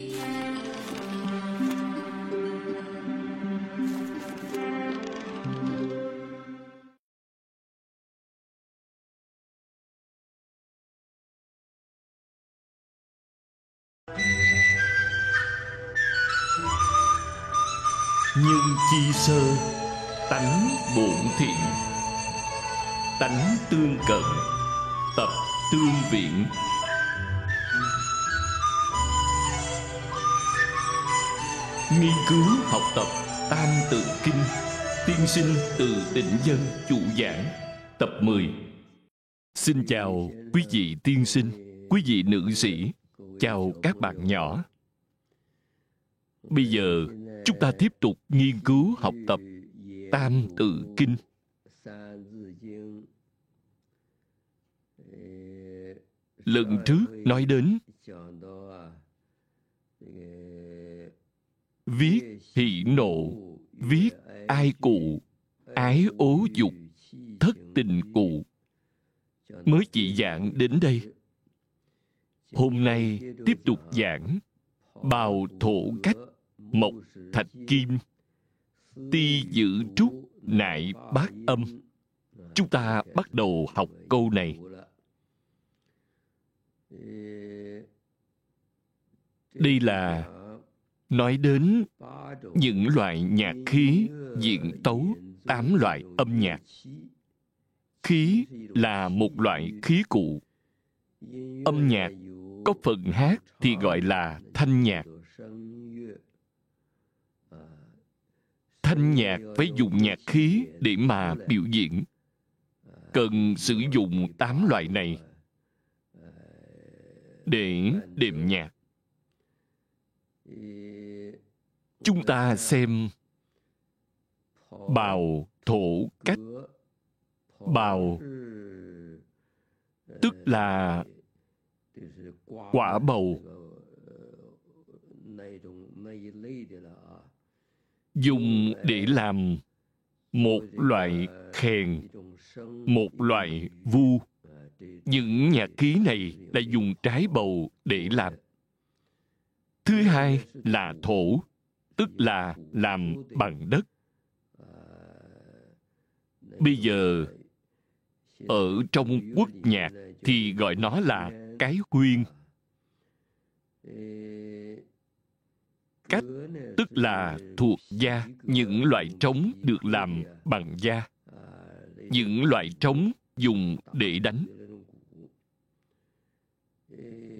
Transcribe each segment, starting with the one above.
Nhưng chi sơ tánh bổn thiện tánh tương cận tập tương viện nghiên cứu, học tập, tam tự kinh. Tiên sinh từ định dân, chủ giảng. Tập 10 xin chào quý vị tiên sinh, quý vị nữ sĩ. Chào các bạn nhỏ. Bây giờ, chúng ta tiếp tục nghiên cứu, học tập tam tự kinh. Lần trước nói đến viết hỷ nộ, viết ai cụ, ái ố dục, thất tình cụ. Mới chỉ giảng đến đây. Hôm nay tiếp tục giảng bào thổ cách mộc thạch kim. Ti giữ trúc nại bát âm. Chúng ta bắt đầu học câu này. Đây là nói đến những loại nhạc khí diện tấu, tám loại âm nhạc. Khí là một loại khí cụ. Âm nhạc có phần hát thì gọi là thanh nhạc. Thanh nhạc phải dùng nhạc khí để mà biểu diễn. Cần sử dụng tám loại này để đệm nhạc chúng ta xem bào thổ cách. Bào tức là quả bầu. Dùng để làm một loại khen một loại vu. Những nhạc khí này là dùng trái bầu để làm thứ hai là thổ, tức là làm bằng đất. Bây giờ, ở trong quốc nhạc thì gọi nó là cái huyên cách tức là thuộc da những loại trống được làm bằng da. Những loại trống dùng để đánh.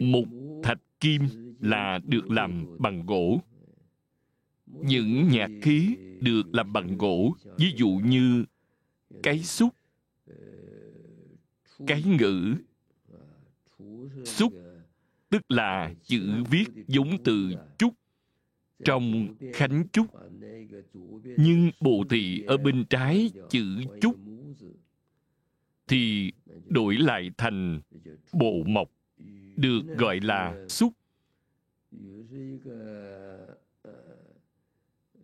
Một thạch kim là được làm bằng gỗ. Những nhạc khí được làm bằng gỗ, ví dụ như cái xúc, cái ngữ. Xúc tức là chữ viết giống từ chúc trong khánh chúc. Nhưng bộ thị ở bên trái chữ chúc thì đổi lại thành bộ mộc, được gọi là xúc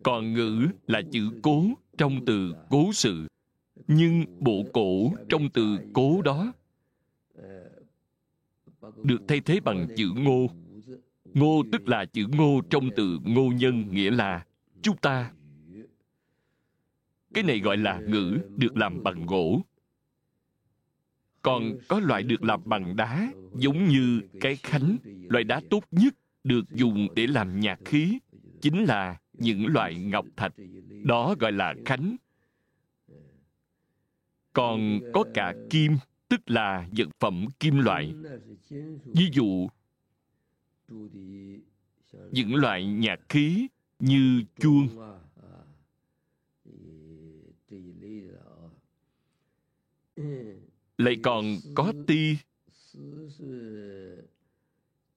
còn ngữ là chữ cố trong từ cố sự. nhưng bộ cổ trong từ cố đó được thay thế bằng chữ ngô. ngô tức là chữ ngô trong từ ngô nhân nghĩa là chúng ta. cái này gọi là ngữ được làm bằng gỗ. Còn có loại được làm bằng đá giống như cái khánh loại đá tốt nhất được dùng để làm nhạc khí, chính là những loại ngọc thạch. Đó gọi là khánh. Còn có cả kim, tức là vật phẩm kim loại. Ví dụ, những loại nhạc khí như chuông. Lại còn có ti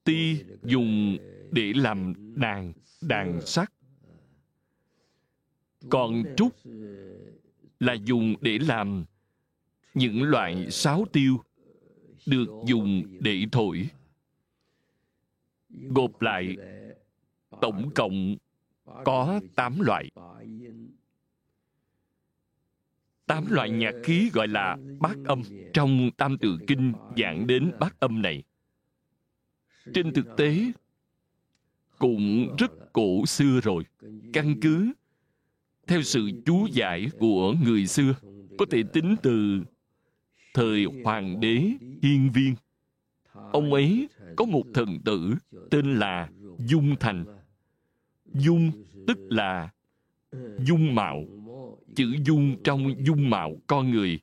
ti dùng để làm đàn đàn sắt. Còn trúc là dùng để làm những loại sáo tiêu được dùng để thổi. Gộp lại, tổng cộng có tám loại. Tám loại nhạc khí gọi là bát âm trong tam tự kinh giảng đến bát âm này trên thực tế, cũng rất cổ xưa rồi. Căn cứ theo sự chú giải của người xưa, có thể tính từ thời hoàng đế hiên viên. Ông ấy có một thần tử tên là dung thành. Dung tức là dung mạo. Chữ dung trong dung mạo con người,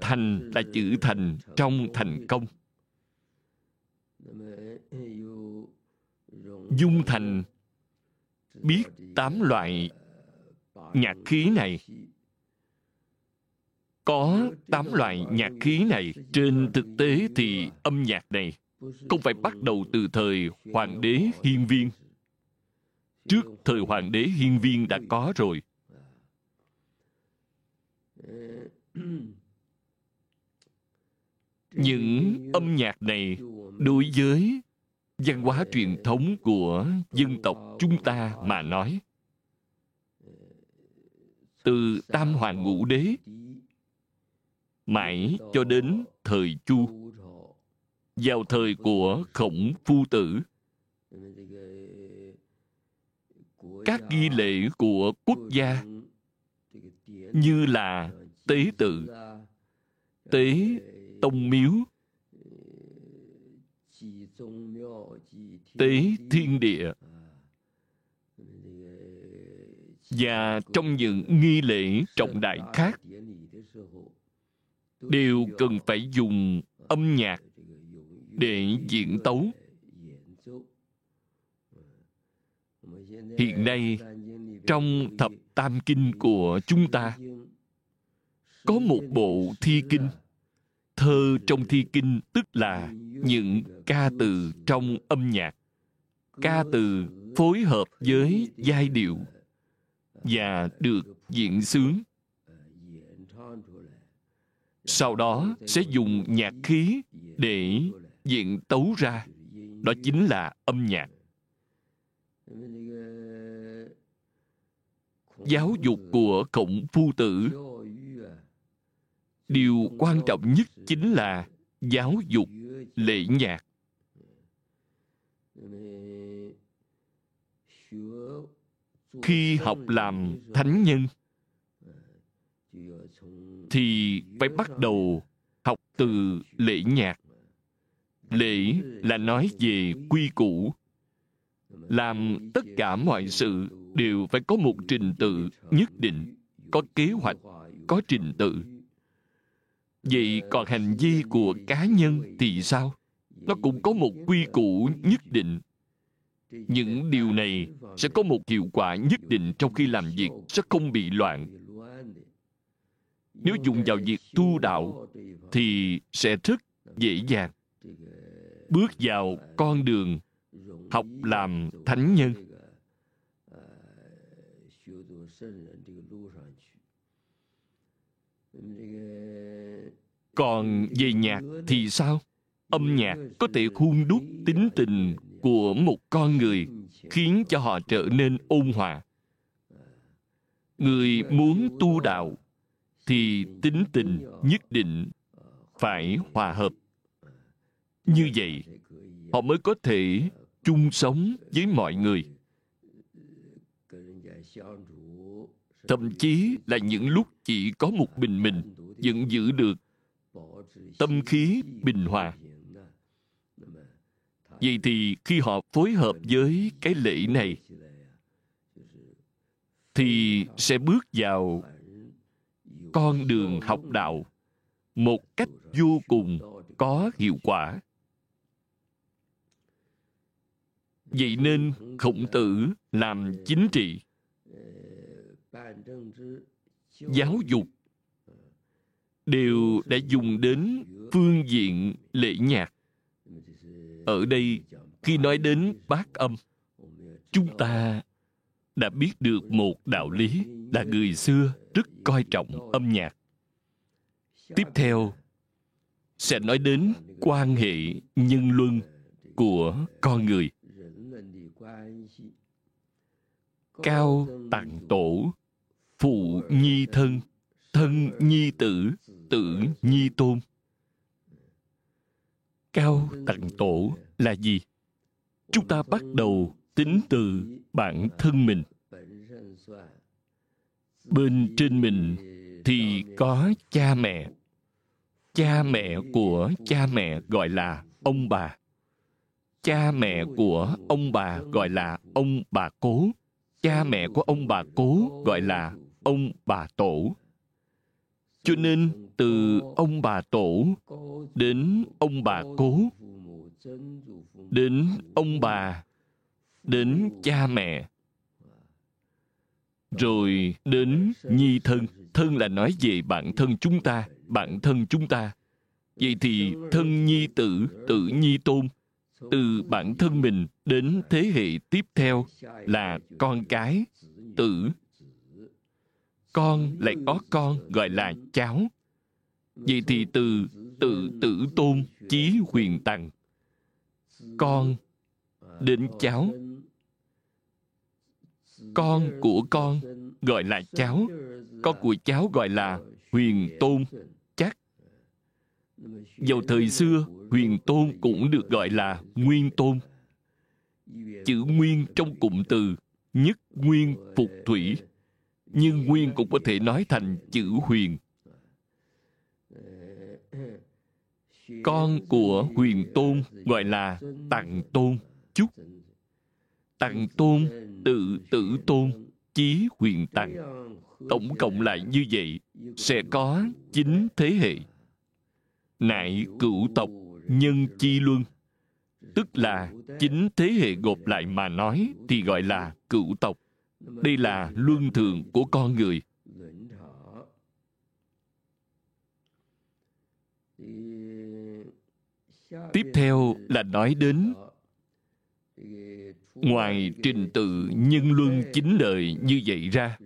thành là chữ thành trong thành công dung thành biết tám loại nhạc khí này. Có tám loại nhạc khí này. Trên thực tế thì âm nhạc này không phải bắt đầu từ thời hoàng đế hiên viên. Trước thời hoàng đế hiên viên đã có rồi những âm nhạc này đối với văn hóa truyền thống của dân tộc chúng ta mà nói. Từ tam hoàng ngũ đế mãi cho đến thời chu, vào thời của khổng phu tử, các nghi lễ của quốc gia như là tế tự, tế tông miếu. Tế thiên địa. Và trong những nghi lễ trọng đại khác, đều cần phải dùng âm nhạc để diễn tấu. Hiện nay, trong thập tam kinh của chúng ta, có một bộ thi kinh thơ trong thi kinh, tức là những ca từ trong âm nhạc. Ca từ phối hợp với giai điệu và được diễn sướng. Sau đó sẽ dùng nhạc khí để diễn tấu ra, đó chính là âm nhạc. Giáo dục của khổng phu tử điều quan trọng nhất chính là giáo dục lễ nhạc. Khi học làm thánh nhân, thì phải bắt đầu học từ lễ nhạc. Lễ là nói về quy củ. Làm tất cả mọi sự đều phải có một trình tự nhất định, có kế hoạch, có trình tự vậy còn hành vi của cá nhân thì sao? Nó cũng có một quy củ nhất định. Những điều này sẽ có một hiệu quả nhất định trong khi làm việc sẽ không bị loạn. Nếu dùng vào việc tu đạo thì sẽ rất dễ dàng. Bước vào con đường học làm thánh nhân còn về nhạc thì sao? Âm nhạc có thể khuôn đúc tính tình của một con người, khiến cho họ trở nên ôn hòa. Người muốn tu đạo thì tính tình nhất định phải hòa hợp. Như vậy, họ mới có thể chung sống với mọi người thậm chí là những lúc chỉ có một mình mình vẫn giữ được tâm khí bình hòa. Vậy thì khi họ phối hợp với cái lễ này, thì sẽ bước vào con đường học đạo một cách vô cùng có hiệu quả. Vậy nên khổng tử làm chính trị giáo dục đều đã dùng đến phương diện lễ nhạc. Ở đây, khi nói đến bát âm, chúng ta đã biết được một đạo lý là người xưa rất coi trọng âm nhạc. Tiếp theo, sẽ nói đến quan hệ nhân luân của con người. Cao tặng tổ phụ nhi thân thân nhi tử tử nhi tôn. Cao tặng tổ là gì? Chúng ta bắt đầu tính từ bản thân mình. Bên trên mình thì có cha mẹ. Cha mẹ của cha mẹ gọi là ông bà. Cha mẹ của ông bà gọi là ông bà cố. Cha mẹ của ông bà cố gọi là ông bà tổ. Cho nên từ ông bà tổ đến ông bà cố, đến ông bà, đến cha mẹ, rồi đến nhi thân. Thân là nói về bản thân chúng ta bản thân chúng ta. Vậy thì thân nhi tử tử nhi tôn, từ bản thân mình đến thế hệ tiếp theo là con cái, tử con lại có con, gọi là cháu. Vậy thì từ tự tử tôn chí huyền tằng. Con đến cháu. Con của con gọi là cháu. Con của cháu gọi là huyền tôn chắc. Vào thời xưa, huyền tôn cũng được gọi là nguyên tôn. Chữ nguyên trong cụm từ nhất nguyên phục thủy nhưng nguyên cũng có thể nói thành chữ huyền. Con của huyền tôn gọi là tặng tôn chúc. Tặng tôn, tự tử tôn, chí huyền tặng. Tổng cộng lại như vậy, sẽ có chín thế hệ. Nại cửu tộc nhân chi luân, tức là chín thế hệ gộp lại mà nói thì gọi là cửu tộc đây là luân thường của con người. Tiếp theo là nói đến ngoài trình tự nhân luân chính đời như vậy ra.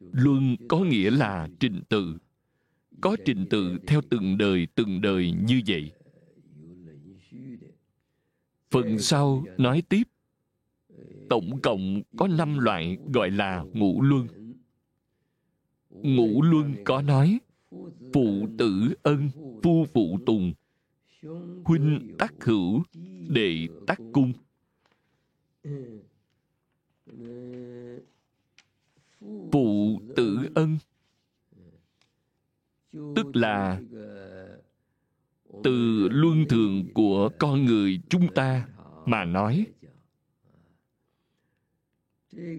Luân có nghĩa là trình tự. Có trình tự theo từng đời từng đời như vậy phần sau nói tiếp. Tổng cộng có năm loại gọi là ngũ luân. Ngũ luân có nói, phụ tử ân, phu phụ tùng, huynh tắc hữu, đệ tắc cung. Phụ tử ân, tức là từ luân thường của con người chúng ta mà nói.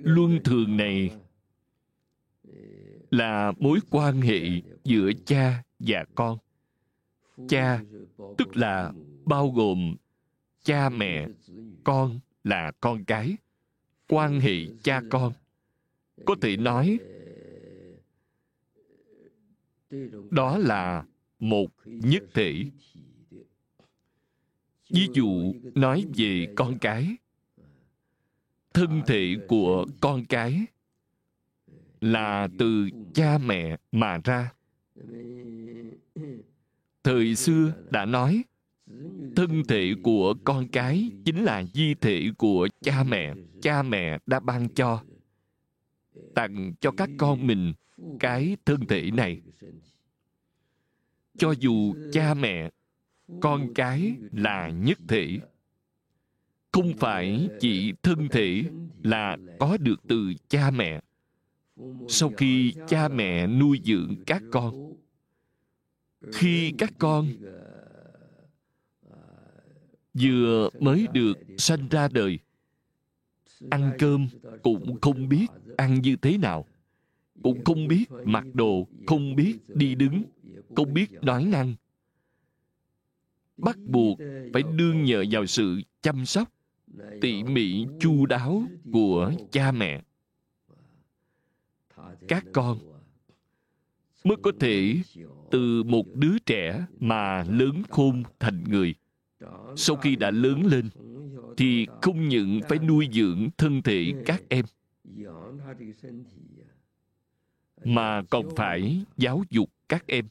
Luân thường này là mối quan hệ giữa cha và con. Cha tức là bao gồm cha mẹ, con là con cái, quan hệ cha con. Có thể nói, đó là một nhất thể. Ví dụ nói về con cái. Thân thể của con cái là từ cha mẹ mà ra. Thời xưa đã nói, thân thể của con cái chính là di thể của cha mẹ. Cha mẹ đã ban cho, tặng cho các con mình cái thân thể này cho dù cha mẹ, con cái là nhất thể, không phải chỉ thân thể là có được từ cha mẹ. Sau khi cha mẹ nuôi dưỡng các con, khi các con vừa mới được sanh ra đời, ăn cơm cũng không biết ăn như thế nào, cũng không biết mặc đồ, không biết đi đứng không biết nói năng. Bắt buộc phải đương nhờ vào sự chăm sóc tỉ mỉ chu đáo của cha mẹ. Các con mới có thể từ một đứa trẻ mà lớn khôn thành người. Sau khi đã lớn lên thì không những phải nuôi dưỡng thân thể các em, mà còn phải giáo dục các em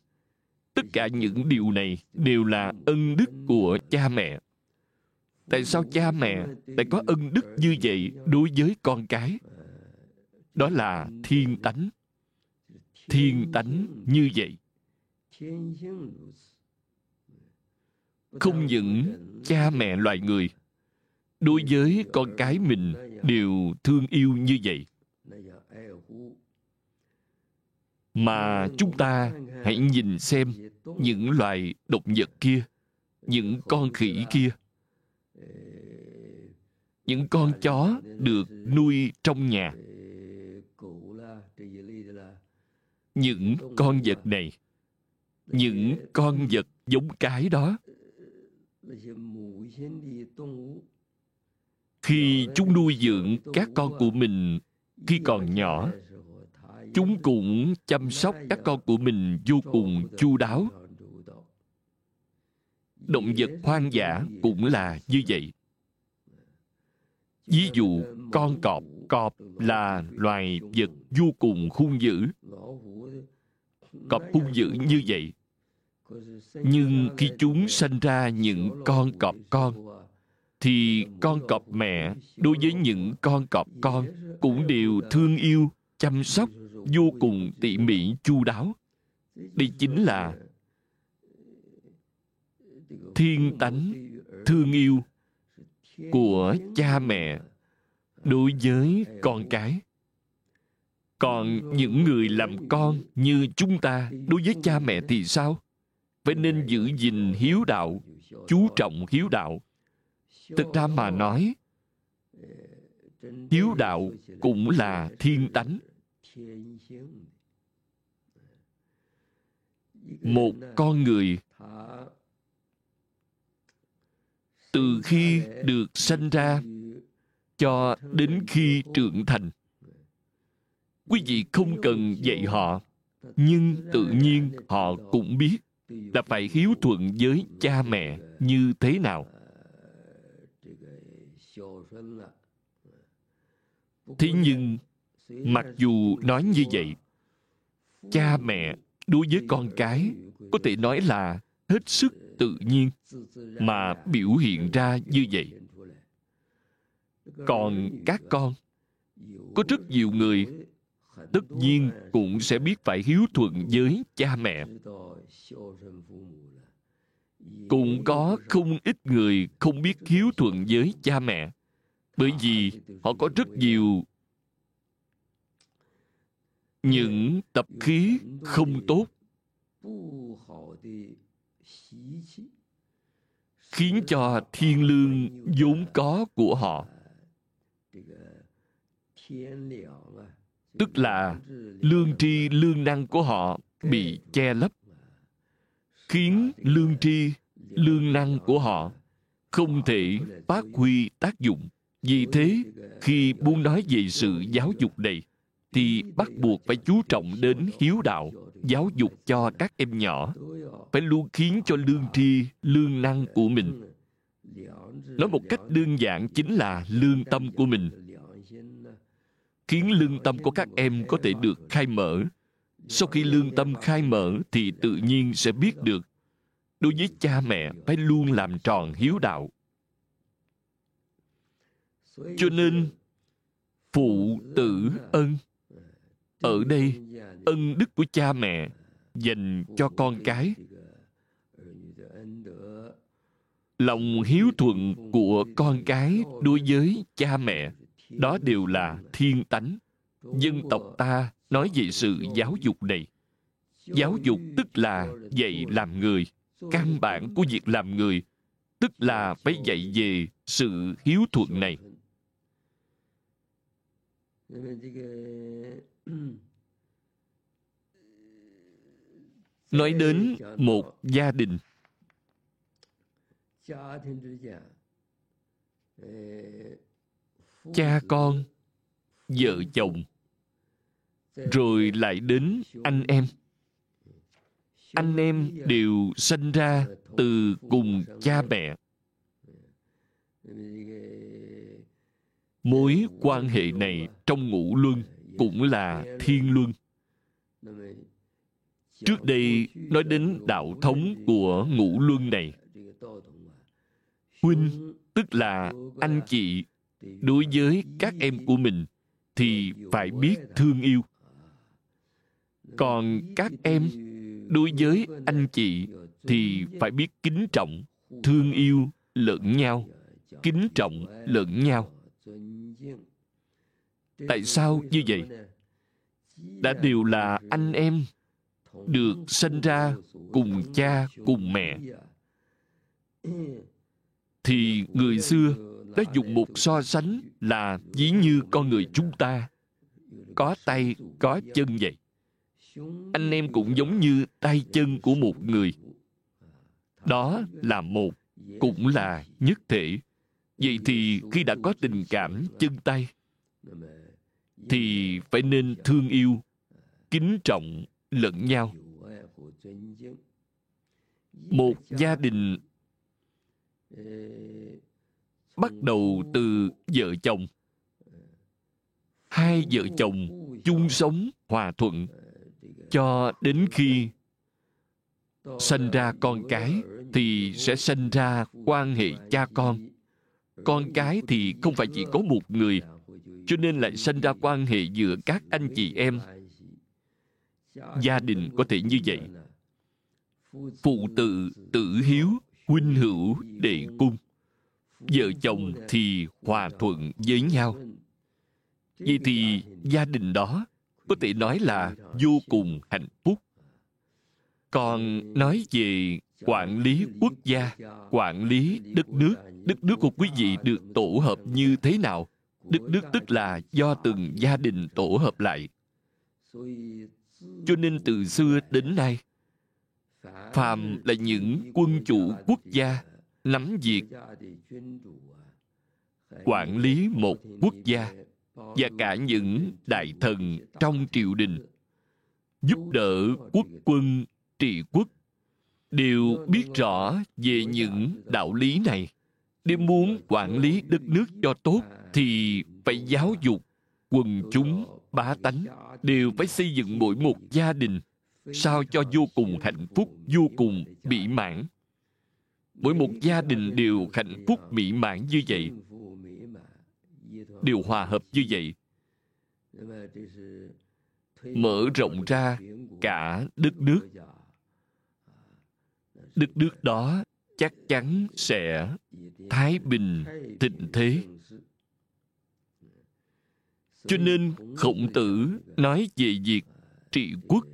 tất cả những điều này đều là ân đức của cha mẹ. Tại sao cha mẹ lại có ân đức như vậy đối với con cái? Đó là thiên tánh. Thiên tánh như vậy. Không những cha mẹ loài người, đối với con cái mình đều thương yêu như vậy mà chúng ta hãy nhìn xem những loài động vật kia, những con khỉ kia. Những con chó được nuôi trong nhà. Những con vật này, những con vật giống cái đó. Khi chúng nuôi dưỡng các con của mình khi còn nhỏ chúng cũng chăm sóc các con của mình vô cùng chu đáo. Động vật hoang dã cũng là như vậy. Ví dụ, con cọp. Cọp là loài vật vô cùng hung dữ. Cọp hung dữ như vậy. Nhưng khi chúng sanh ra những con cọp con, thì con cọp mẹ đối với những con cọp con cũng đều thương yêu, chăm sóc vô cùng tỉ mỉ, chu đáo. Đây chính là thiên tánh thương yêu của cha mẹ đối với con cái. Còn những người làm con như chúng ta đối với cha mẹ thì sao? Phải nên giữ gìn hiếu đạo, chú trọng hiếu đạo. Thực ra mà nói, hiếu đạo cũng là thiên tánh một con người từ khi được sanh ra cho đến khi trưởng thành. Quý vị không cần dạy họ, nhưng tự nhiên họ cũng biết là phải hiếu thuận với cha mẹ như thế nào. Thế nhưng mặc dù nói như vậy, cha mẹ đối với con cái có thể nói là hết sức tự nhiên mà biểu hiện ra như vậy. Còn các con, có rất nhiều người tất nhiên cũng sẽ biết phải hiếu thuận với cha mẹ. Cũng có không ít người không biết hiếu thuận với cha mẹ bởi vì họ có rất nhiều những tập khí không tốt. Khiến cho thiên lương vốn có của họ. Tức là lương tri lương năng của họ bị che lấp. Khiến lương tri lương năng của họ không thể phát huy tác dụng. Vì thế, khi muốn nói về sự giáo dục này thì bắt buộc phải chú trọng đến hiếu đạo, giáo dục cho các em nhỏ. Phải luôn khiến cho lương tri, lương năng của mình. Nói một cách đơn giản chính là lương tâm của mình. Khiến lương tâm của các em có thể được khai mở. Sau khi lương tâm khai mở thì tự nhiên sẽ biết được. Đối với cha mẹ, phải luôn làm tròn hiếu đạo. Cho nên, phụ tử ân ở đây, ân đức của cha mẹ dành cho con cái. Lòng hiếu thuận của con cái đối với cha mẹ, đó đều là thiên tánh. Dân tộc ta nói về sự giáo dục này. Giáo dục tức là dạy làm người, căn bản của việc làm người, tức là phải dạy về sự hiếu thuận này nói đến một gia đình. Cha con, vợ chồng, rồi lại đến anh em. Anh em đều sinh ra từ cùng cha mẹ. Mối quan hệ này trong ngũ luân cũng là thiên luân. Trước đây nói đến đạo thống của ngũ luân này, huynh, tức là anh chị, đối với các em của mình thì phải biết thương yêu. Còn các em đối với anh chị thì phải biết kính trọng, thương yêu lẫn nhau, kính trọng lẫn nhau tại sao như vậy? Đã đều là anh em được sinh ra cùng cha, cùng mẹ. Thì người xưa đã dùng một so sánh là ví như con người chúng ta. Có tay, có chân vậy. Anh em cũng giống như tay chân của một người. Đó là một, cũng là nhất thể. Vậy thì khi đã có tình cảm chân tay thì phải nên thương yêu, kính trọng lẫn nhau. Một gia đình bắt đầu từ vợ chồng. Hai vợ chồng chung sống hòa thuận cho đến khi sinh ra con cái thì sẽ sinh ra quan hệ cha con. Con cái thì không phải chỉ có một người cho nên lại sinh ra quan hệ giữa các anh chị em. Gia đình có thể như vậy. Phụ tự tử hiếu, huynh hữu đệ cung vợ chồng thì hòa thuận với nhau. Vậy thì gia đình đó có thể nói là vô cùng hạnh phúc. Còn nói về quản lý quốc gia, quản lý đất nước đất nước của quý vị được tổ hợp như thế nào? Đức đức tức là do từng gia đình tổ hợp lại. Cho nên từ xưa đến nay, phàm là những quân chủ quốc gia nắm việc quản lý một quốc gia và cả những đại thần trong triều đình, giúp đỡ quốc quân, trị quốc, đều biết rõ về những đạo lý này nếu muốn quản lý đất nước cho tốt, thì phải giáo dục quần chúng, bá tánh đều phải xây dựng mỗi một gia đình, sao cho vô cùng hạnh phúc, vô cùng mỹ mãn. Mỗi một gia đình đều hạnh phúc, mỹ mãn như vậy, đều hòa hợp như vậy. Mở rộng ra cả đất nước. Đất nước đó chắc chắn sẽ thái bình, thịnh thế. Cho nên khổng tử nói về việc trị quốc,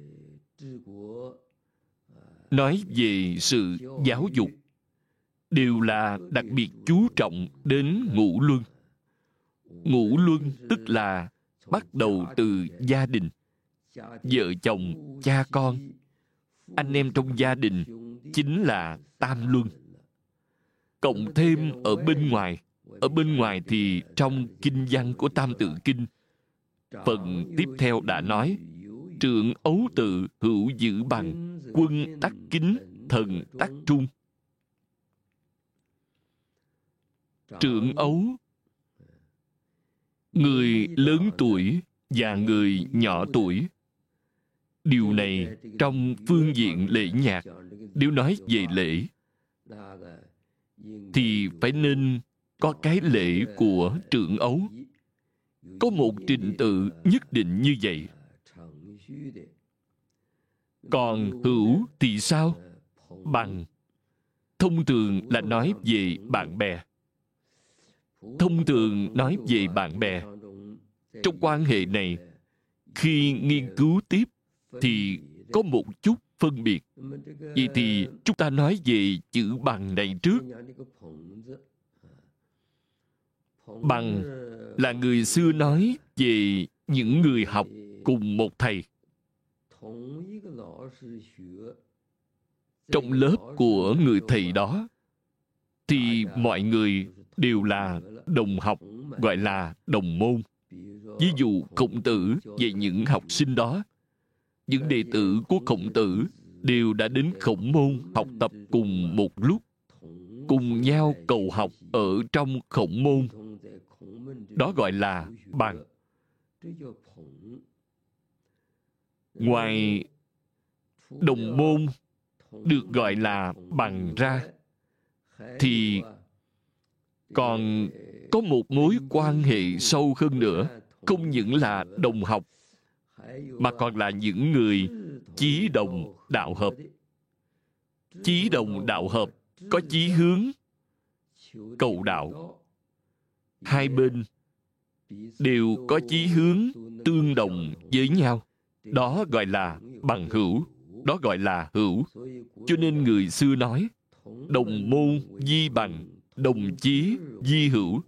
nói về sự giáo dục, đều là đặc biệt chú trọng đến ngũ luân. Ngũ luân tức là bắt đầu từ gia đình, vợ chồng, cha con anh em trong gia đình chính là tam luân. Cộng thêm ở bên ngoài, ở bên ngoài thì trong kinh văn của tam tự kinh, phần tiếp theo đã nói trượng ấu tự hữu dự bằng quân tắc kính, thần tắc trung. Trượng ấu, người lớn tuổi và người nhỏ tuổi điều này trong phương diện lễ nhạc, nếu nói về lễ, thì phải nên có cái lễ của trưởng ấu. Có một trình tự nhất định như vậy. Còn hữu thì sao? Bằng. Thông thường là nói về bạn bè. Thông thường nói về bạn bè. Trong quan hệ này, khi nghiên cứu tiếp thì có một chút phân biệt. Vậy thì chúng ta nói về chữ bằng này trước. Bằng là người xưa nói về những người học cùng một thầy. Trong lớp của người thầy đó, thì mọi người đều là đồng học, gọi là đồng môn. Ví dụ khổng tử về những học sinh đó những đệ tử của khổng tử đều đã đến khổng môn học tập cùng một lúc, cùng nhau cầu học ở trong khổng môn. Đó gọi là bằng ngoài đồng môn được gọi là bằng ra, thì còn có một mối quan hệ sâu hơn nữa, không những là đồng học mà còn là những người chí đồng đạo hợp. Chí đồng đạo hợp có chí hướng, cầu đạo. Hai bên đều có chí hướng tương đồng với nhau. Đó gọi là bằng hữu, đó gọi là hữu. Cho nên người xưa nói, đồng môn di bằng, đồng chí di hữu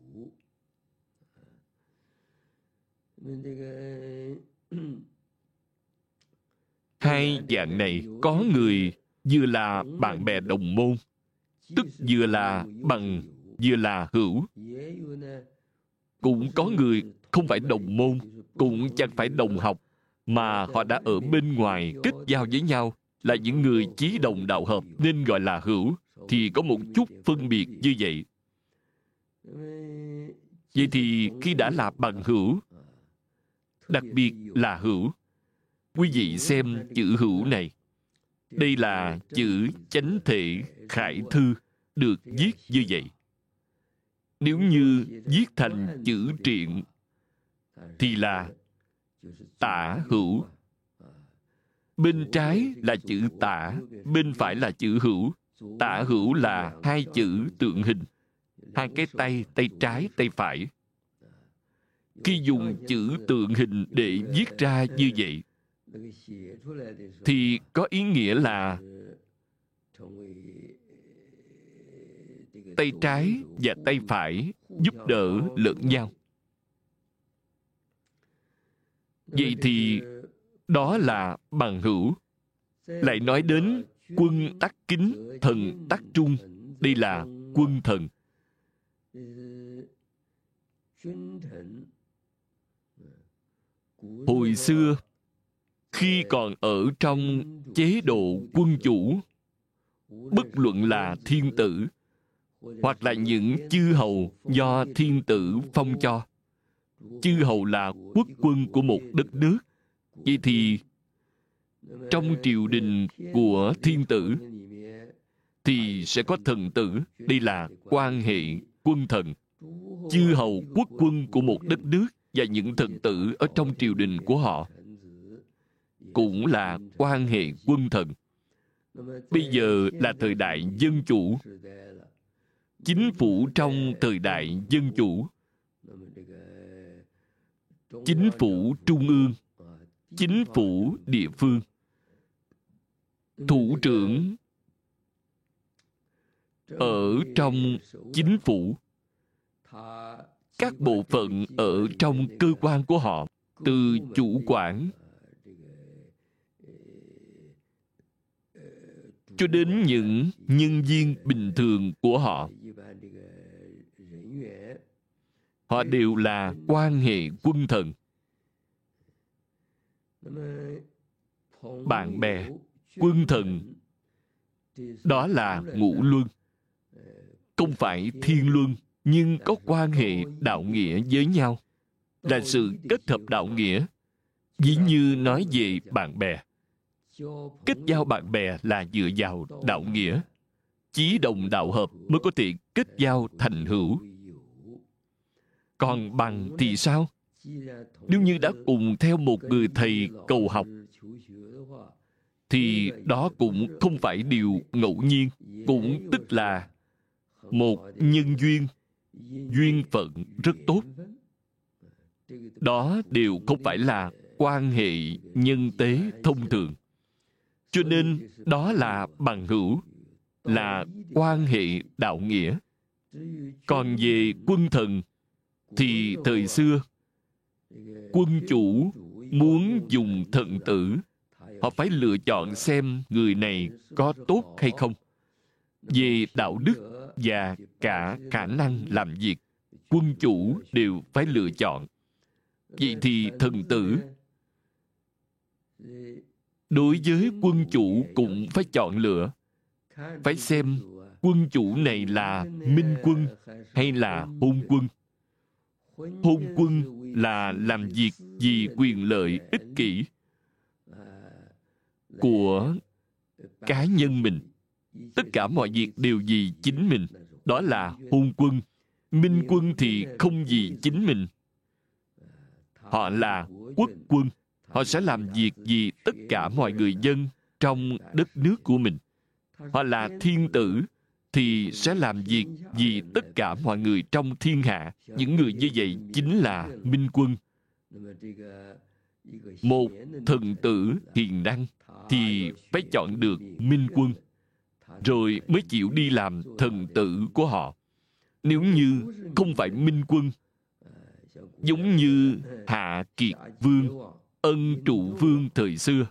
hai dạng này có người vừa là bạn bè đồng môn, tức vừa là bằng, vừa là hữu. Cũng có người không phải đồng môn, cũng chẳng phải đồng học, mà họ đã ở bên ngoài kết giao với nhau, là những người chí đồng đạo hợp, nên gọi là hữu. Thì có một chút phân biệt như vậy. Vậy thì khi đã là bằng hữu đặc biệt là hữu. Quý vị xem chữ hữu này. Đây là chữ chánh thể khải thư được viết như vậy. Nếu như viết thành chữ triện, thì là tả hữu. Bên trái là chữ tả, bên phải là chữ hữu. Tả hữu là hai chữ tượng hình. Hai cái tay tay trái, tay phải khi dùng chữ tượng hình để viết ra như vậy, thì có ý nghĩa là tay trái và tay phải giúp đỡ lẫn nhau. Vậy thì đó là bằng hữu. Lại nói đến quân tắc kính, thần tắc trung. Đây là quân thần hồi xưa, khi còn ở trong chế độ quân chủ, bất luận là thiên tử hoặc là những chư hầu do thiên tử phong cho, chư hầu là quốc quân của một đất nước, vậy thì trong triều đình của thiên tử thì sẽ có thần tử, đây là quan hệ quân thần, chư hầu quốc quân của một đất nước và những thần tử ở trong triều đình của họ cũng là quan hệ quân thần. Bây giờ là thời đại dân chủ. Chính phủ trong thời đại dân chủ. Chính phủ trung ương. Chính phủ địa phương. Thủ trưởng ở trong chính phủ các bộ phận ở trong cơ quan của họ, từ chủ quản cho đến những nhân viên bình thường của họ. Họ đều là quan hệ quân thần. Bạn bè, quân thần, đó là ngũ luân, không phải thiên luân nhưng có quan hệ đạo nghĩa với nhau, là sự kết hợp đạo nghĩa. Ví như nói về bạn bè. Kết giao bạn bè là dựa vào đạo nghĩa. Chí đồng đạo hợp mới có thể kết giao thành hữu. Còn bằng thì sao? Nếu như đã cùng theo một người thầy cầu học, thì đó cũng không phải điều ngẫu nhiên, cũng tức là một nhân duyên duyên phận rất tốt. Đó đều không phải là quan hệ nhân tế thông thường. Cho nên đó là bằng hữu, là quan hệ đạo nghĩa. Còn về quân thần, thì thời xưa, quân chủ muốn dùng thần tử. Họ phải lựa chọn xem người này có tốt hay không. Về đạo đức và cả khả năng làm việc. Quân chủ đều phải lựa chọn. Vậy thì thần tử, đối với quân chủ cũng phải chọn lựa. Phải xem quân chủ này là minh quân hay là hôn quân. Hôn quân là làm việc vì quyền lợi ích kỷ của cá nhân mình. Tất cả mọi việc đều vì chính mình đó là hôn quân. Minh quân thì không vì chính mình. Họ là quốc quân. Họ sẽ làm việc vì tất cả mọi người dân trong đất nước của mình. Họ là thiên tử thì sẽ làm việc vì tất cả mọi người trong thiên hạ. Những người như vậy chính là minh quân. Một thần tử hiền năng thì phải chọn được minh quân rồi mới chịu đi làm thần tử của họ. Nếu như không phải minh quân, giống như hạ kiệt vương, ân trụ vương thời xưa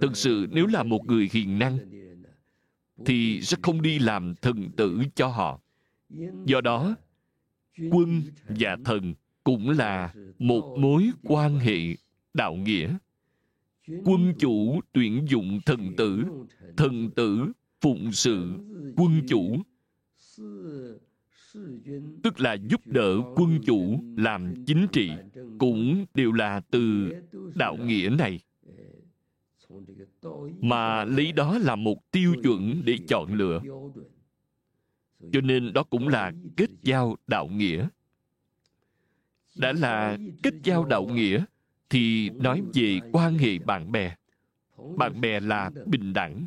thực sự nếu là một người hiền năng, thì sẽ không đi làm thần tử cho họ. Do đó, quân và thần cũng là một mối quan hệ đạo nghĩa. Quân chủ tuyển dụng thần tử thần tử phụng sự quân chủ. Tức là giúp đỡ quân chủ làm chính trị cũng đều là từ đạo nghĩa này. Mà lấy đó là một tiêu chuẩn để chọn lựa. Cho nên đó cũng là kết giao đạo nghĩa. Đã là kết giao đạo nghĩa thì nói về quan hệ bạn bè. Bạn bè là bình đẳng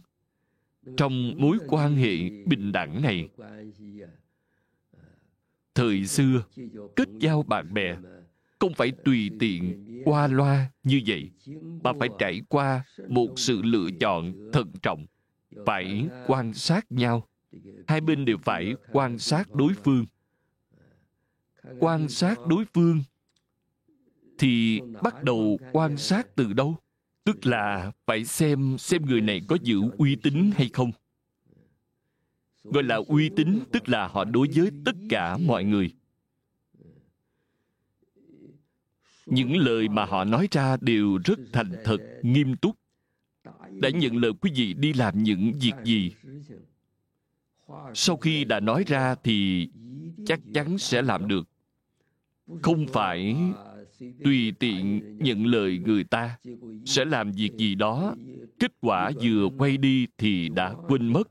trong mối quan hệ bình đẳng này. Thời xưa, kết giao bạn bè không phải tùy tiện qua loa như vậy, mà phải trải qua một sự lựa chọn thận trọng, phải quan sát nhau. Hai bên đều phải quan sát đối phương. Quan sát đối phương thì bắt đầu quan sát từ đâu? Tức là phải xem xem người này có giữ uy tín hay không. Gọi là uy tín tức là họ đối với tất cả mọi người. Những lời mà họ nói ra đều rất thành thật, nghiêm túc. Đã nhận lời quý vị đi làm những việc gì? Sau khi đã nói ra thì chắc chắn sẽ làm được. Không phải tùy tiện nhận lời người ta sẽ làm việc gì đó kết quả vừa quay đi thì đã quên mất.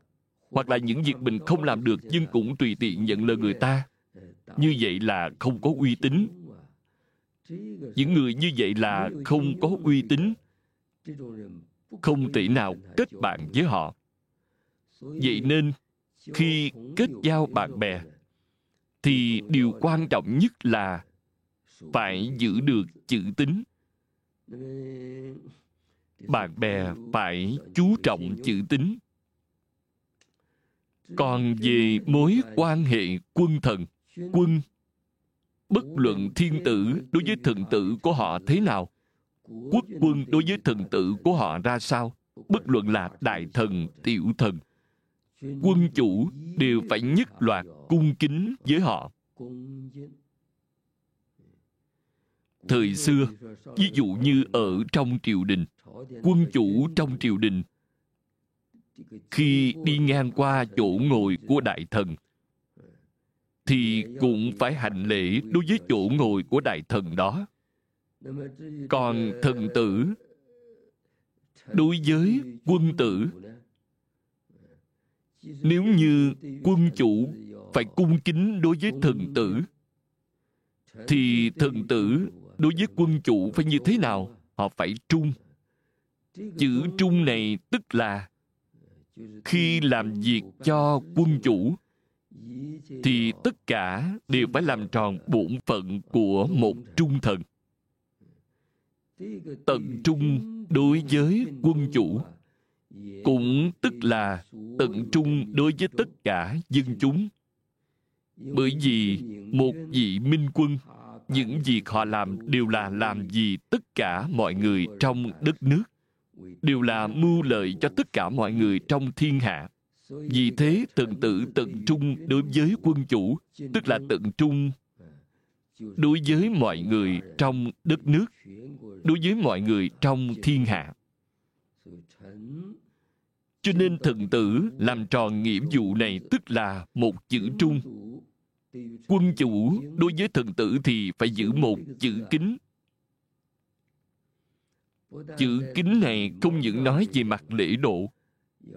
hoặc là những việc mình không làm được nhưng cũng tùy tiện nhận lời người ta. Như vậy là không có uy tín. Những người như vậy là không có uy tín. Không thể nào kết bạn với họ. Vậy nên khi kết giao bạn bè thì điều quan trọng nhất là phải giữ được chữ tín. Bạn bè phải chú trọng chữ tín. Còn về mối quan hệ quân thần, quân, bất luận thiên tử đối với thần tử của họ thế nào, quốc quân đối với thần tử của họ ra sao, bất luận là đại thần, tiểu thần, quân chủ đều phải nhất loạt cung kính với họ thời xưa, ví dụ như ở trong triều đình, quân chủ trong triều đình. Khi đi ngang qua chỗ ngồi của đại thần, thì cũng phải hành lễ đối với chỗ ngồi của đại thần đó. Còn thần tử, đối với quân tử, nếu như quân chủ phải cung kính đối với thần tử, thì thần tử đối với quân chủ phải như thế nào, họ phải trung. Chữ trung này tức là khi làm việc cho quân chủ, thì tất cả đều phải làm tròn bổn phận của một trung thần. Tận trung đối với quân chủ cũng tức là tận trung đối với tất cả dân chúng. Bởi vì một vị minh quân những việc họ làm đều là làm vì tất cả mọi người trong đất nước. Đều là mưu lợi cho tất cả mọi người trong thiên hạ. Vì thế tận tự tận trung đối với quân chủ, tức là tận trung, đối với mọi người trong đất nước, đối với mọi người trong thiên hạ. Cho nên thần tử làm tròn nghĩa vụ này, tức là một chữ trung quân chủ đối với thần tử thì phải giữ một chữ kính. Chữ kính này không những nói về mặt lễ độ,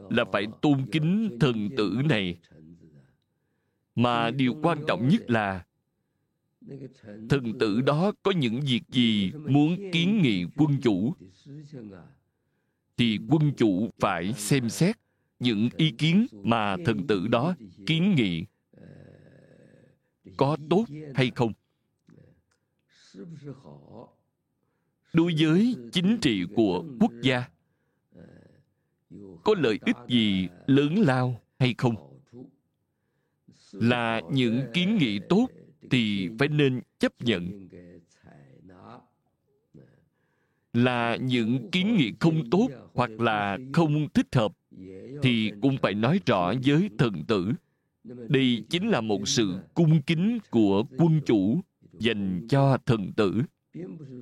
là phải tôn kính thần tử này. Mà điều quan trọng nhất là, thần tử đó có những việc gì muốn kiến nghị quân chủ, thì quân chủ phải xem xét những ý kiến mà thần tử đó kiến nghị có tốt hay không? Đối với chính trị của quốc gia, có lợi ích gì lớn lao hay không? Là những kiến nghị tốt thì phải nên chấp nhận. Là những kiến nghị không tốt hoặc là không thích hợp thì cũng phải nói rõ với thần tử đây chính là một sự cung kính của quân chủ dành cho thần tử,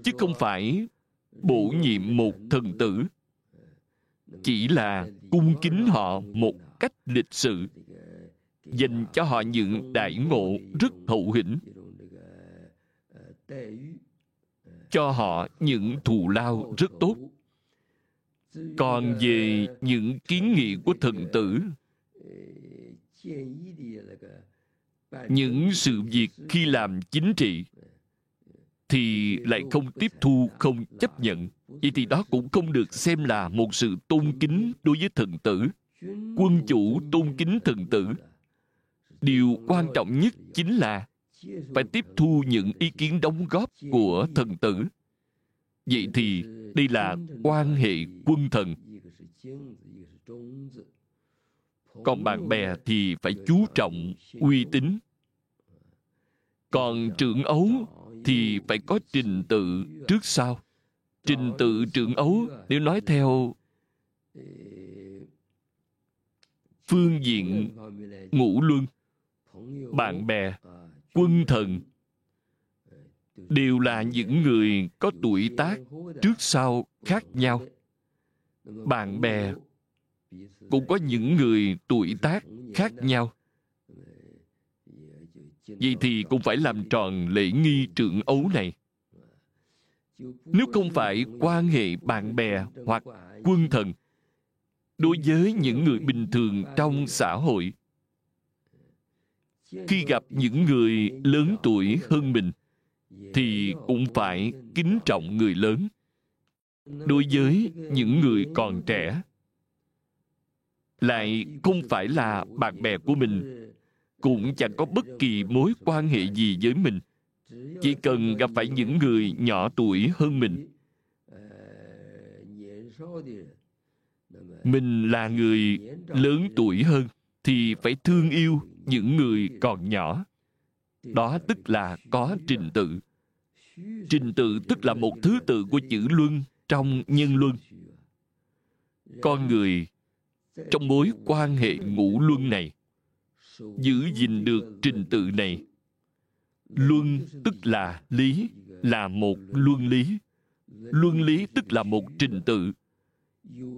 chứ không phải bổ nhiệm một thần tử. Chỉ là cung kính họ một cách lịch sự, dành cho họ những đại ngộ rất hậu hĩnh, cho họ những thù lao rất tốt. Còn về những kiến nghị của thần tử những sự việc khi làm chính trị thì lại không tiếp thu, không chấp nhận. Vậy thì đó cũng không được xem là một sự tôn kính đối với thần tử. Quân chủ tôn kính thần tử. Điều quan trọng nhất chính là phải tiếp thu những ý kiến đóng góp của thần tử. Vậy thì đây là quan hệ quân thần còn bạn bè thì phải chú trọng uy tín. Còn trưởng ấu thì phải có trình tự trước sau. Trình tự trưởng ấu nếu nói theo phương diện ngũ luân bạn bè, quân thần đều là những người có tuổi tác trước sau khác nhau. Bạn bè cũng có những người tuổi tác khác nhau. Vậy thì cũng phải làm tròn lễ nghi trưởng ấu này. Nếu không phải quan hệ bạn bè hoặc quân thần, đối với những người bình thường trong xã hội, khi gặp những người lớn tuổi hơn mình, thì cũng phải kính trọng người lớn. Đối với những người còn trẻ lại không phải là bạn bè của mình, cũng chẳng có bất kỳ mối quan hệ gì với mình. Chỉ cần gặp phải những người nhỏ tuổi hơn mình. Mình là người lớn tuổi hơn thì phải thương yêu những người còn nhỏ. Đó tức là có trình tự. Trình tự tức là một thứ tự của chữ luân trong nhân luân. Con người trong mối quan hệ ngũ luân này, giữ gìn được trình tự này, luân tức là lý, là một luân lý. Luân lý tức là một trình tự.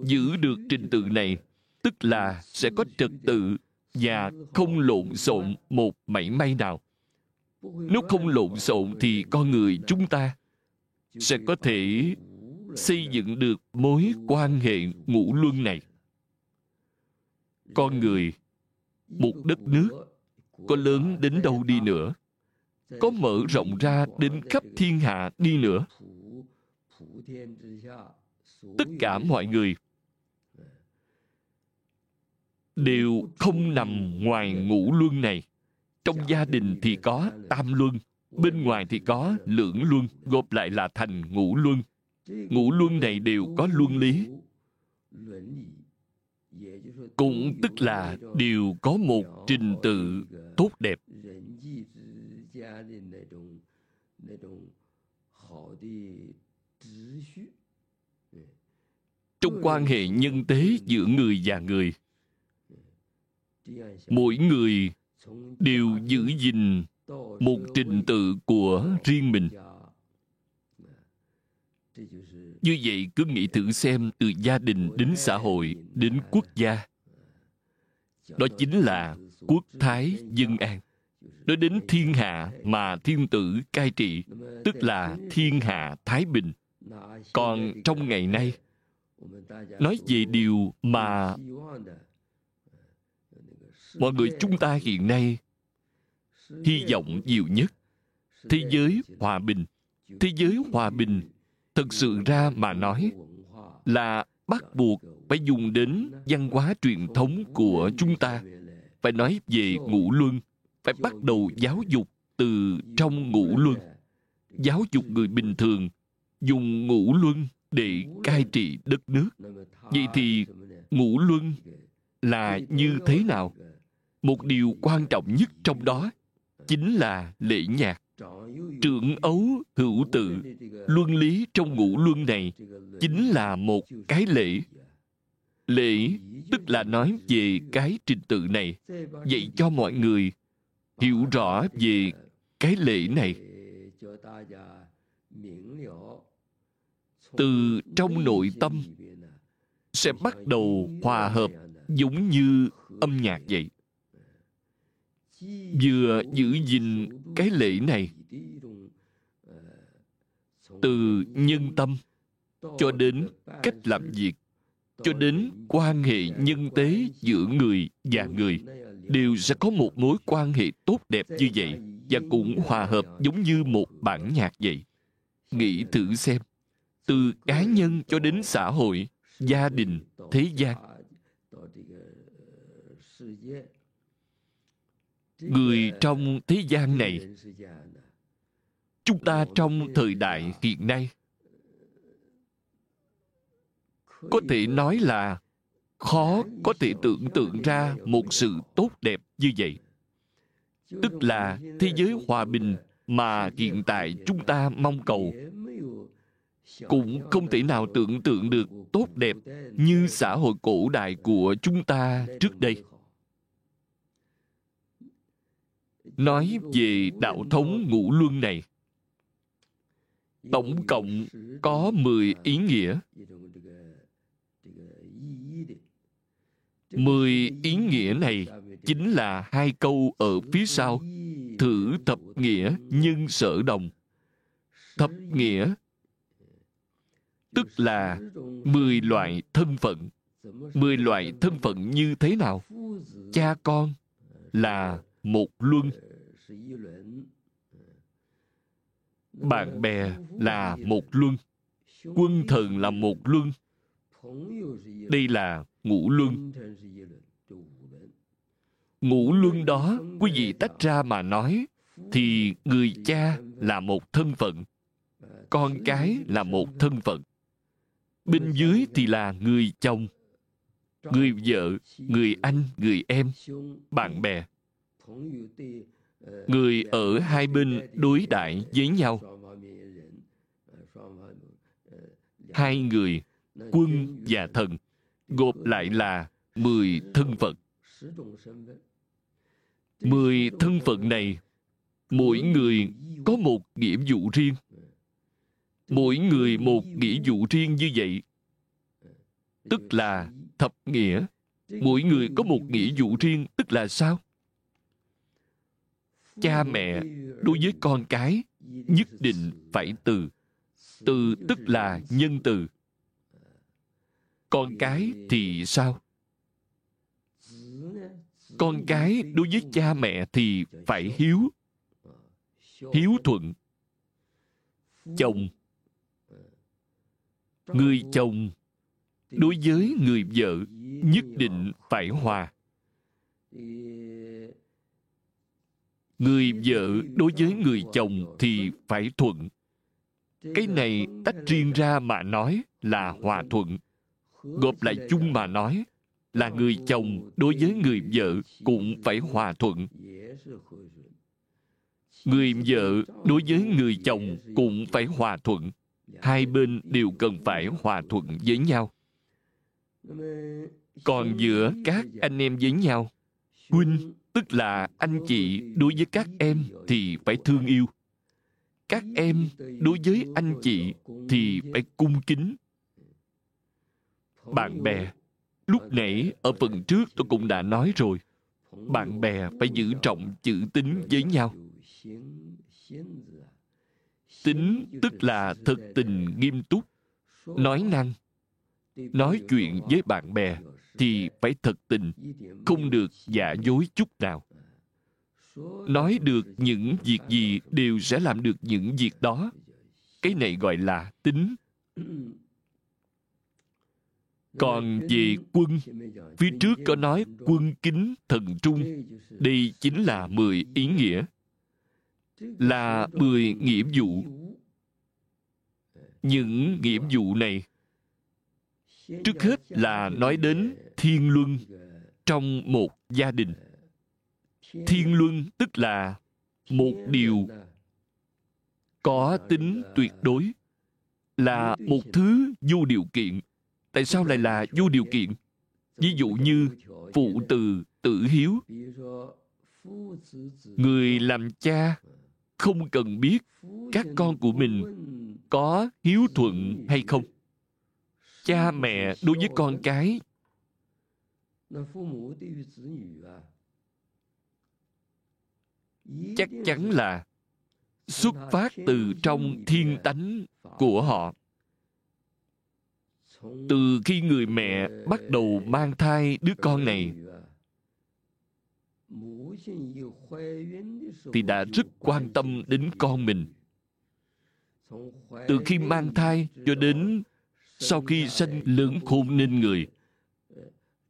Giữ được trình tự này, tức là sẽ có trật tự và không lộn xộn một mảy may nào. Nếu không lộn xộn thì con người chúng ta sẽ có thể xây dựng được mối quan hệ ngũ luân này con người, một đất nước, có lớn đến đâu đi nữa, có mở rộng ra đến khắp thiên hạ đi nữa. Tất cả mọi người đều không nằm ngoài ngũ luân này. Trong gia đình thì có tam luân, bên ngoài thì có lưỡng luân, gộp lại là thành ngũ luân. Ngũ luân này đều có luân lý cũng tức là đều có một trình tự tốt đẹp. Trong quan hệ nhân tế giữa người và người, mỗi người đều giữ gìn một trình tự của riêng mình như vậy cứ nghĩ thử xem từ gia đình đến xã hội, đến quốc gia. Đó chính là quốc thái dân an. Nói đến thiên hạ mà thiên tử cai trị, tức là thiên hạ thái bình. Còn trong ngày nay, nói về điều mà mọi người chúng ta hiện nay hy vọng nhiều nhất. Thế giới hòa bình, thế giới hòa bình thực sự ra mà nói là bắt buộc phải dùng đến văn hóa truyền thống của chúng ta. Phải nói về ngũ luân, phải bắt đầu giáo dục từ trong ngũ luân. Giáo dục người bình thường dùng ngũ luân để cai trị đất nước. Vậy thì ngũ luân là như thế nào? Một điều quan trọng nhất trong đó chính là lễ nhạc trưởng ấu hữu tự, luân lý trong ngũ luân này chính là một cái lễ. Lễ tức là nói về cái trình tự này, dạy cho mọi người hiểu rõ về cái lễ này. Từ trong nội tâm sẽ bắt đầu hòa hợp giống như âm nhạc vậy. Vừa giữ gìn cái lễ này từ nhân tâm cho đến cách làm việc, cho đến quan hệ nhân tế giữa người và người, đều sẽ có một mối quan hệ tốt đẹp như vậy và cũng hòa hợp giống như một bản nhạc vậy. Nghĩ thử xem, từ cá nhân cho đến xã hội, gia đình, thế gian người trong thế gian này, chúng ta trong thời đại hiện nay, có thể nói là khó có thể tưởng tượng ra một sự tốt đẹp như vậy. Tức là thế giới hòa bình mà hiện tại chúng ta mong cầu cũng không thể nào tưởng tượng được tốt đẹp như xã hội cổ đại của chúng ta trước đây. Nói về đạo thống ngũ luân này tổng cộng có 10 ý nghĩa. 10 ý nghĩa này chính là hai câu ở phía sau. Thử thập nghĩa nhân sở đồng. Thập nghĩa tức là 10 loại thân phận. 10 loại thân phận như thế nào? Cha con là một luân bạn bè là một luân quân thần là một luân. đây là ngũ luân. Ngũ luân đó quý vị tách ra mà nói thì người cha là một thân phận con cái là một thân phận. Bên dưới thì là người chồng người vợ người anh người em bạn bè người ở hai bên đối đại với nhau. Hai người, quân và thần, gộp lại là mười thân phận. Mười thân phận này, mỗi người có một nghĩa vụ riêng. Mỗi người một nghĩa vụ riêng như vậy, tức là thập nghĩa. Mỗi người có một nghĩa vụ riêng, tức là sao? Cha mẹ đối với con cái nhất định phải từ từ tức là nhân từ. Con cái thì sao? Con cái đối với cha mẹ thì phải hiếu hiếu thuận. Chồng, người chồng đối với người vợ nhất định phải hòa người vợ đối với người chồng thì phải thuận. Cái này tách riêng ra mà nói là hòa thuận. Gộp lại chung mà nói là người chồng đối với người vợ cũng phải hòa thuận. Người vợ đối với người chồng cũng phải hòa thuận. Hai bên đều cần phải hòa thuận với nhau. Còn giữa các anh em với nhau, huynh tức là anh chị đối với các em thì phải thương yêu. Các em đối với anh chị thì phải cung kính. Bạn bè, lúc nãy ở phần trước tôi cũng đã nói rồi. Bạn bè phải giữ trọng chữ tính với nhau. Tính tức là thực tình, nghiêm túc, nói năng, nói chuyện với bạn bè thì phải thật tình, không được giả dối chút nào. Nói được những việc gì đều sẽ làm được những việc đó. Cái này gọi là tính. Còn về quân, phía trước có nói quân kính thần trung. Đây chính là mười ý nghĩa. Là mười nghĩa vụ. Những nghĩa vụ này trước hết là nói đến thiên luân trong một gia đình. Thiên luân tức là một điều có tính tuyệt đối, là một thứ vô điều kiện. Tại sao lại là vô điều kiện? Ví dụ như phụ từ tử hiếu. Người làm cha không cần biết các con của mình có hiếu thuận hay không cha mẹ đối với con cái. Chắc chắn là xuất phát từ trong thiên tánh của họ. Từ khi người mẹ bắt đầu mang thai đứa con này, thì đã rất quan tâm đến con mình. Từ khi mang thai cho đến sau khi sanh, lớn khôn nên người.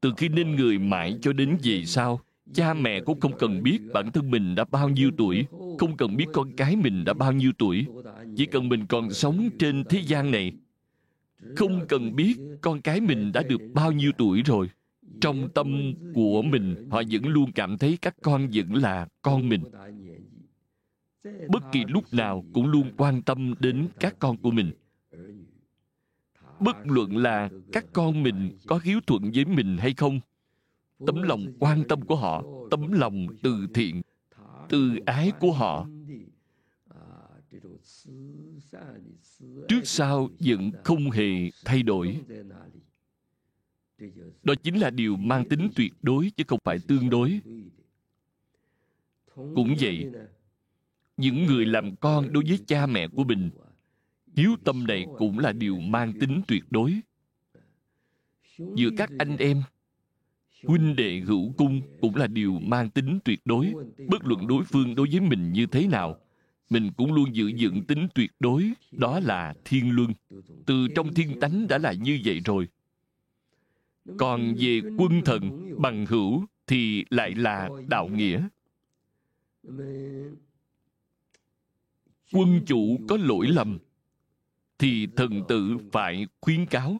Từ khi nên người mãi cho đến về sau, cha mẹ cũng không cần biết bản thân mình đã bao nhiêu tuổi, không cần biết con cái mình đã bao nhiêu tuổi. Chỉ cần mình còn sống trên thế gian này, không cần biết con cái mình đã được bao nhiêu tuổi rồi. Trong tâm của mình, họ vẫn luôn cảm thấy các con vẫn là con mình. Bất kỳ lúc nào cũng luôn quan tâm đến các con của mình bất luận là các con mình có hiếu thuận với mình hay không, tấm lòng quan tâm của họ, tấm lòng từ thiện, từ ái của họ. Trước sau vẫn không hề thay đổi. Đó chính là điều mang tính tuyệt đối chứ không phải tương đối. Cũng vậy, những người làm con đối với cha mẹ của mình hiếu tâm này cũng là điều mang tính tuyệt đối. Giữa các anh em, huynh đệ hữu cung cũng là điều mang tính tuyệt đối. Bất luận đối phương đối với mình như thế nào, mình cũng luôn giữ dựng tính tuyệt đối, đó là thiên luân. Từ trong thiên tánh đã là như vậy rồi. Còn về quân thần bằng hữu thì lại là đạo nghĩa. Quân chủ có lỗi lầm thì thần tự phải khuyến cáo.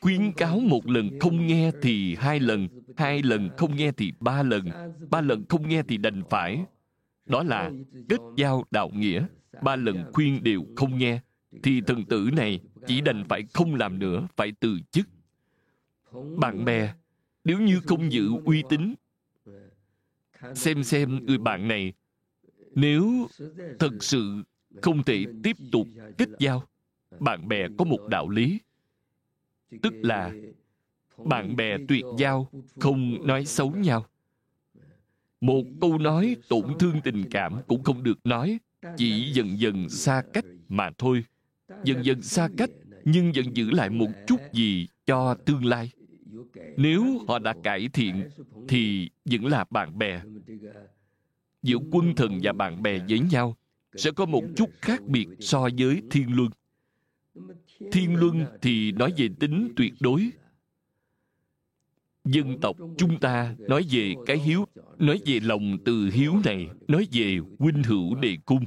Khuyến cáo một lần không nghe thì hai lần hai lần không nghe thì ba lần ba lần không nghe thì đành phải. Đó là kết giao đạo nghĩa, ba lần khuyên đều không nghe, thì thần tử này chỉ đành phải không làm nữa, phải từ chức. Bạn bè, nếu như không giữ uy tín, xem xem người bạn này, nếu thật sự không thể tiếp tục kết giao. Bạn bè có một đạo lý. Tức là bạn bè tuyệt giao không nói xấu nhau. Một câu nói tổn thương tình cảm cũng không được nói. chỉ dần dần xa cách mà thôi. Dần dần xa cách nhưng vẫn giữ lại một chút gì cho tương lai. Nếu họ đã cải thiện thì vẫn là bạn bè. Giữa quân thần và bạn bè với nhau sẽ có một chút khác biệt so với thiên luân. Thiên luân thì nói về tính tuyệt đối. dân tộc chúng ta nói về cái hiếu nói về lòng từ hiếu này nói về huynh hữu đề cung.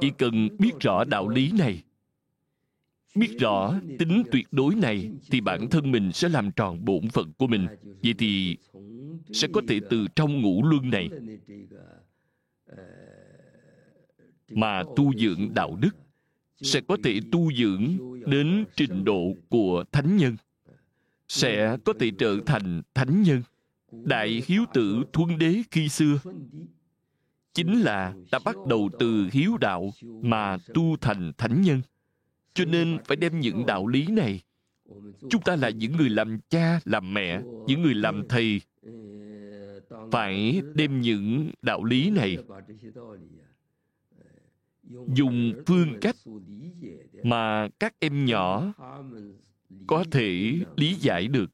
chỉ cần biết rõ đạo lý này biết rõ tính tuyệt đối này thì bản thân mình sẽ làm tròn bổn phận của mình. vậy thì sẽ có thể từ trong ngũ luân này mà tu dưỡng đạo đức, sẽ có thể tu dưỡng đến trình độ của thánh nhân, sẽ có thể trở thành thánh nhân, đại hiếu tử thuân đế khi xưa. Chính là đã bắt đầu từ hiếu đạo mà tu thành thánh nhân. Cho nên phải đem những đạo lý này, chúng ta là những người làm cha, làm mẹ, những người làm thầy, phải đem những đạo lý này dùng phương cách mà các em nhỏ có thể lý giải được.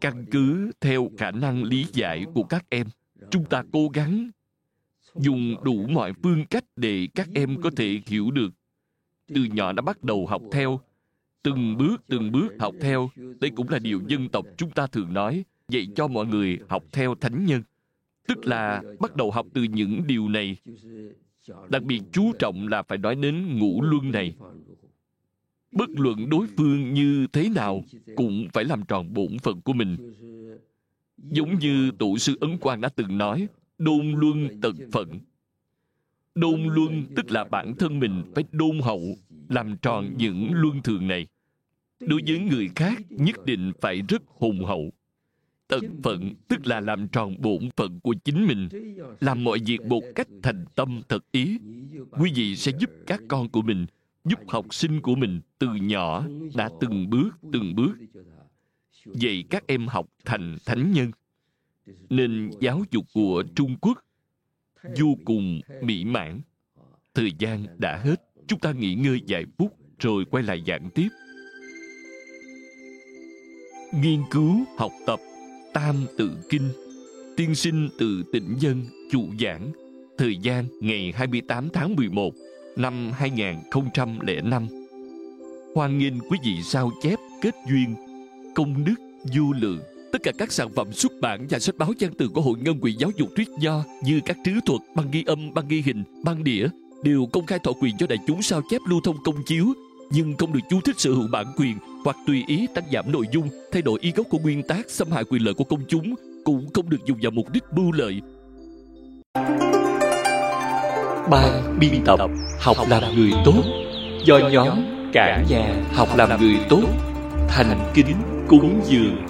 Căn cứ theo khả năng lý giải của các em, chúng ta cố gắng dùng đủ mọi phương cách để các em có thể hiểu được. Từ nhỏ đã bắt đầu học theo, từng bước từng bước học theo. Đây cũng là điều dân tộc chúng ta thường nói, dạy cho mọi người học theo thánh nhân. Tức là bắt đầu học từ những điều này đặc biệt chú trọng là phải nói đến ngũ luân này. Bất luận đối phương như thế nào cũng phải làm tròn bổn phận của mình. Giống như tổ sư ấn quang đã từng nói, đôn luân tận phận. Đôn luân tức là bản thân mình phải đôn hậu, làm tròn những luân thường này. Đối với người khác nhất định phải rất hùng hậu tận phận, tức là làm tròn bổn phận của chính mình, làm mọi việc một cách thành tâm thật ý. Quý vị sẽ giúp các con của mình, giúp học sinh của mình từ nhỏ đã từng bước từng bước. Dạy các em học thành thánh nhân. Nên giáo dục của trung quốc vô cùng mỹ mãn. Thời gian đã hết, chúng ta nghỉ ngơi vài phút rồi quay lại giảng tiếp. Nghiên cứu học tập tam tự kinh, tiên sinh từ tỉnh dân, chủ giảng, thời gian, ngày 28 tháng 11 năm 2005 hoan nghênh quý vị sao chép, kết duyên, công đức, du lượng tất cả các sản phẩm xuất bản và sách báo trang từ của hội ngân quỹ giáo dục thuyết nho như các trứ thuật, băng ghi âm, băng ghi hình, băng đĩa đều công khai thọ quyền cho đại chúng sao chép lưu thông công chiếu nhưng không được chú thích sở hữu bản quyền hoặc tùy ý tăng giảm nội dung thay đổi ý gốc của nguyên tác xâm hại quyền lợi của công chúng cũng không được dùng vào mục đích mưu lợi. Ban biên tập học làm người tốt do nhóm cả nhà học làm người tốt thành kính cúng dường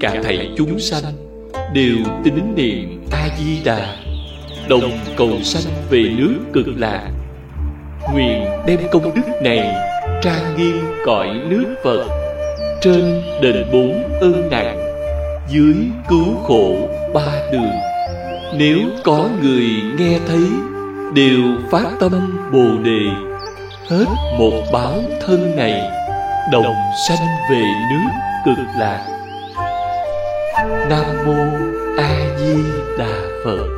cả thảy chúng sanh đều tín niệm a di đà đồng cầu sanh về nước cực lạc nguyện đem công đức này trang nghiêm cõi nước phật trên đền bốn ơn nặng dưới cứu khổ ba đường. Nếu có người nghe thấy, đều phát tâm bồ đề, hết một báo thân này, đồng sanh về nước cực lạc nam mô a di đà phật.